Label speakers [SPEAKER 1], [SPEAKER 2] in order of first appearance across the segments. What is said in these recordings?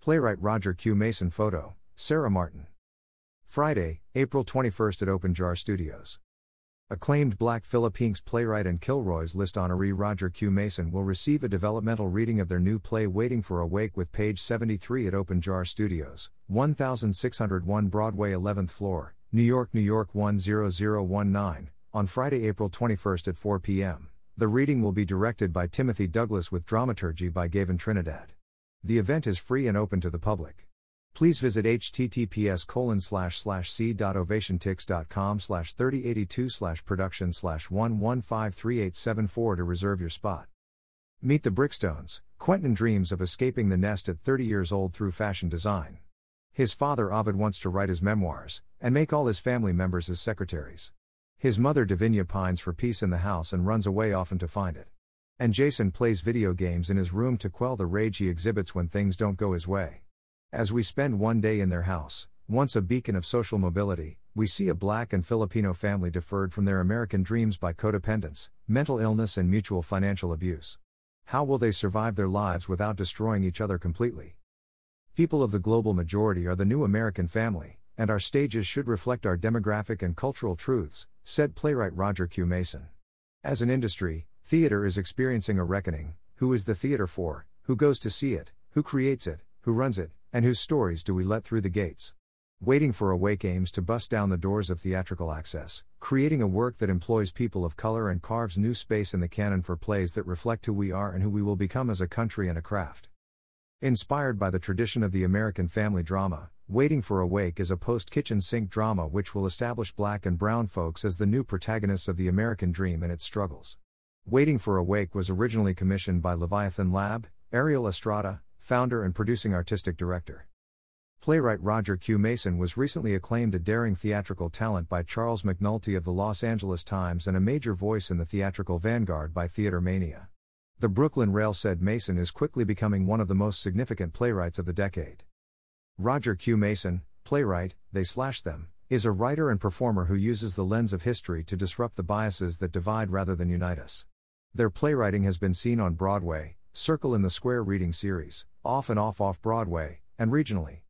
[SPEAKER 1] Playwright Roger Q. Mason Photo, Sarah Martin. Friday, April 21st at Open Jar Studios. Acclaimed Black Philippines playwright and Kilroy's List honoree Roger Q. Mason will receive a developmental reading of their new play Waiting for a Wake with page 73 at Open Jar Studios, 1601 Broadway 11th floor, New York, New York 10019, on Friday, April 21st at 4 p.m. The reading will be directed by Timothy Douglas with dramaturgy by Gavin Trinidad. The event is free and open to the public. Please visit https colon slash slash c.ovationtix.com slash 3082 slash production slash 1153874 to reserve your spot. Meet the Brickstones. Quentin dreams of escaping the nest at 30 years old through fashion design. His father Ovid wants to write his memoirs, and make all his family members his secretaries. His mother Davinia pines for peace in the house and runs away often to find it. And Jason plays video games in his room to quell the rage he exhibits when things don't go his way. As we spend one day in their house, once a beacon of social mobility, we see a black and Filipino family deferred from their American dreams by codependence, mental illness, and mutual financial abuse. How will they survive their lives without destroying each other completely? People of the global majority are the new American family, and our stages should reflect our demographic and cultural truths, said playwright Roger Q. Mason. As an industry, theater is experiencing a reckoning who is the theater for, who goes to see it, who creates it, who runs it, and whose stories do we let through the gates? Waiting for a Wake aims to bust down the doors of theatrical access, creating a work that employs people of color and carves new space in the canon for plays that reflect who we are and who we will become as a country and a craft. Inspired by the tradition of the American family drama, Waiting for a Wake is a post kitchen sink drama which will establish black and brown folks as the new protagonists of the American dream and its struggles. Waiting for a Wake was originally commissioned by Leviathan Lab, Ariel Estrada, founder and producing artistic director. Playwright Roger Q. Mason was recently acclaimed a daring theatrical talent by Charles McNulty of the Los Angeles Times and a major voice in the theatrical vanguard by TheaterMania. The Brooklyn Rail said Mason is quickly becoming one of the most significant playwrights of the decade. Roger Q. Mason, playwright, They Slash Them, is a writer and performer who uses the lens of history to disrupt the biases that divide rather than unite us. Their playwriting has been seen on Broadway, Circle in the Square reading series, off and off off Broadway, and regionally.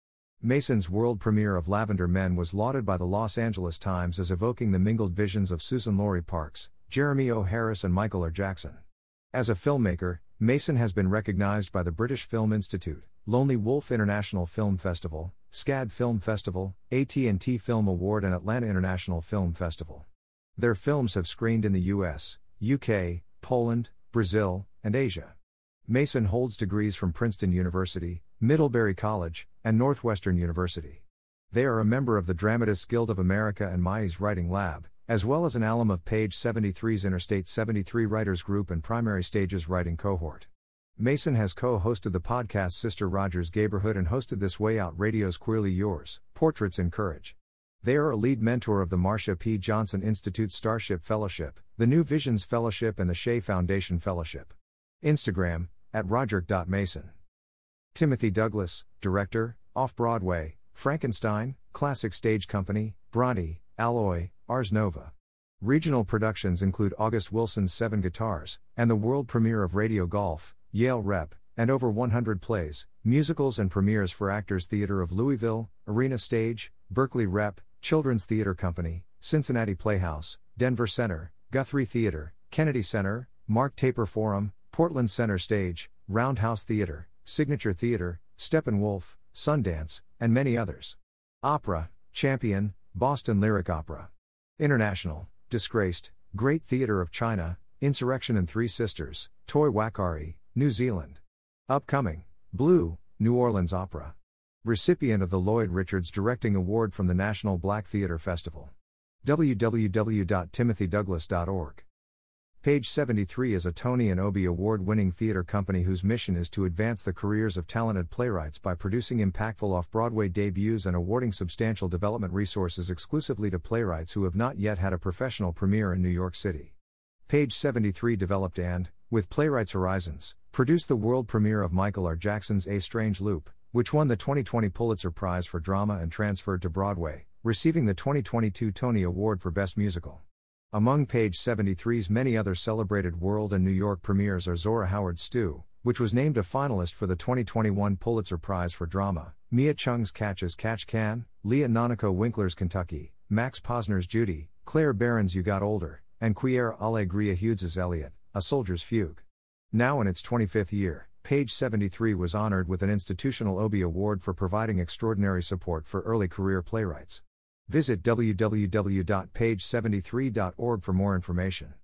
[SPEAKER 1] Mason's world premiere of Lavender Men was lauded by the Los Angeles Times as evoking the mingled visions of Suzan-Lori Parks, Jeremy O. Harris, and Michael R. Jackson. As a filmmaker, Mason has been recognized by the British Film Institute, Lonely Wolf International Film Festival, SCAD Film Festival, AT&T Film Award and Atlanta International Film Festival. Their films have screened in the US, UK, Poland, Brazil, and Asia. Mason holds degrees from Princeton University, Middlebury College, and Northwestern University. They are a member of the Dramatists Guild of America and Maya's Writing Lab, as well as an alum of Page 73's Interstate 73 Writers Group and Primary Stages Writing Cohort. Mason has co hosted the podcast Sister Rogers Gayborhood and hosted This Way Out Radio's Queerly Yours Portraits in Courage. They are a lead mentor of the Marsha P. Johnson Institute Starship Fellowship, the New Visions Fellowship, and the Shea Foundation Fellowship. Instagram, at roger.mason. Timothy Douglas, Director, Off Broadway, Frankenstein, Classic Stage Company, Bronte, Alloy, Ars Nova. Regional productions include August Wilson's Seven Guitars, and the world premiere of Radio Golf, Yale Rep, and over 100 plays, musicals, and premieres for Actors Theater of Louisville, Arena Stage, Berkeley Rep, Children's Theater Company, Cincinnati Playhouse, Denver Center, Guthrie Theater, Kennedy Center, Mark Taper Forum, Portland Center Stage, Roundhouse Theater, Signature Theater, Steppenwolf, Sundance, and many others. Opera, Champion, Boston Lyric Opera. International, Disgraced, Great Theater of China, Insurrection and Three Sisters, Toi Whakaari, New Zealand. Upcoming, Blue, New Orleans Opera. Recipient of the Lloyd Richards Directing Award from the National Black Theater Festival. www.timothydouglas.org. Page 73 is a Tony and Obie Award winning theater company whose mission is to advance the careers of talented playwrights by producing impactful off Broadway debuts and awarding substantial development resources exclusively to playwrights who have not yet had a professional premiere in New York City. Page 73 developed and, with Playwrights Horizons, produced the world premiere of Michael R. Jackson's A Strange Loop, which won the 2020 Pulitzer Prize for Drama and transferred to Broadway, receiving the 2022 Tony Award for Best Musical. Among page 73's many other celebrated world and New York premieres are Zora Howard's Stew, which was named a finalist for the 2021 Pulitzer Prize for Drama, Mia Chung's Catch as Catch Can, Leah Nanako Winkler's Kentucky, Max Posner's Judy, Claire Barron's You Got Older, and Quiara Alegria Hudes's Elliot, A Soldier's Fugue. Now in its 25th year, Page 73 was honored with an Institutional Obie Award for providing extraordinary support for early career playwrights. Visit www.page73.org for more information.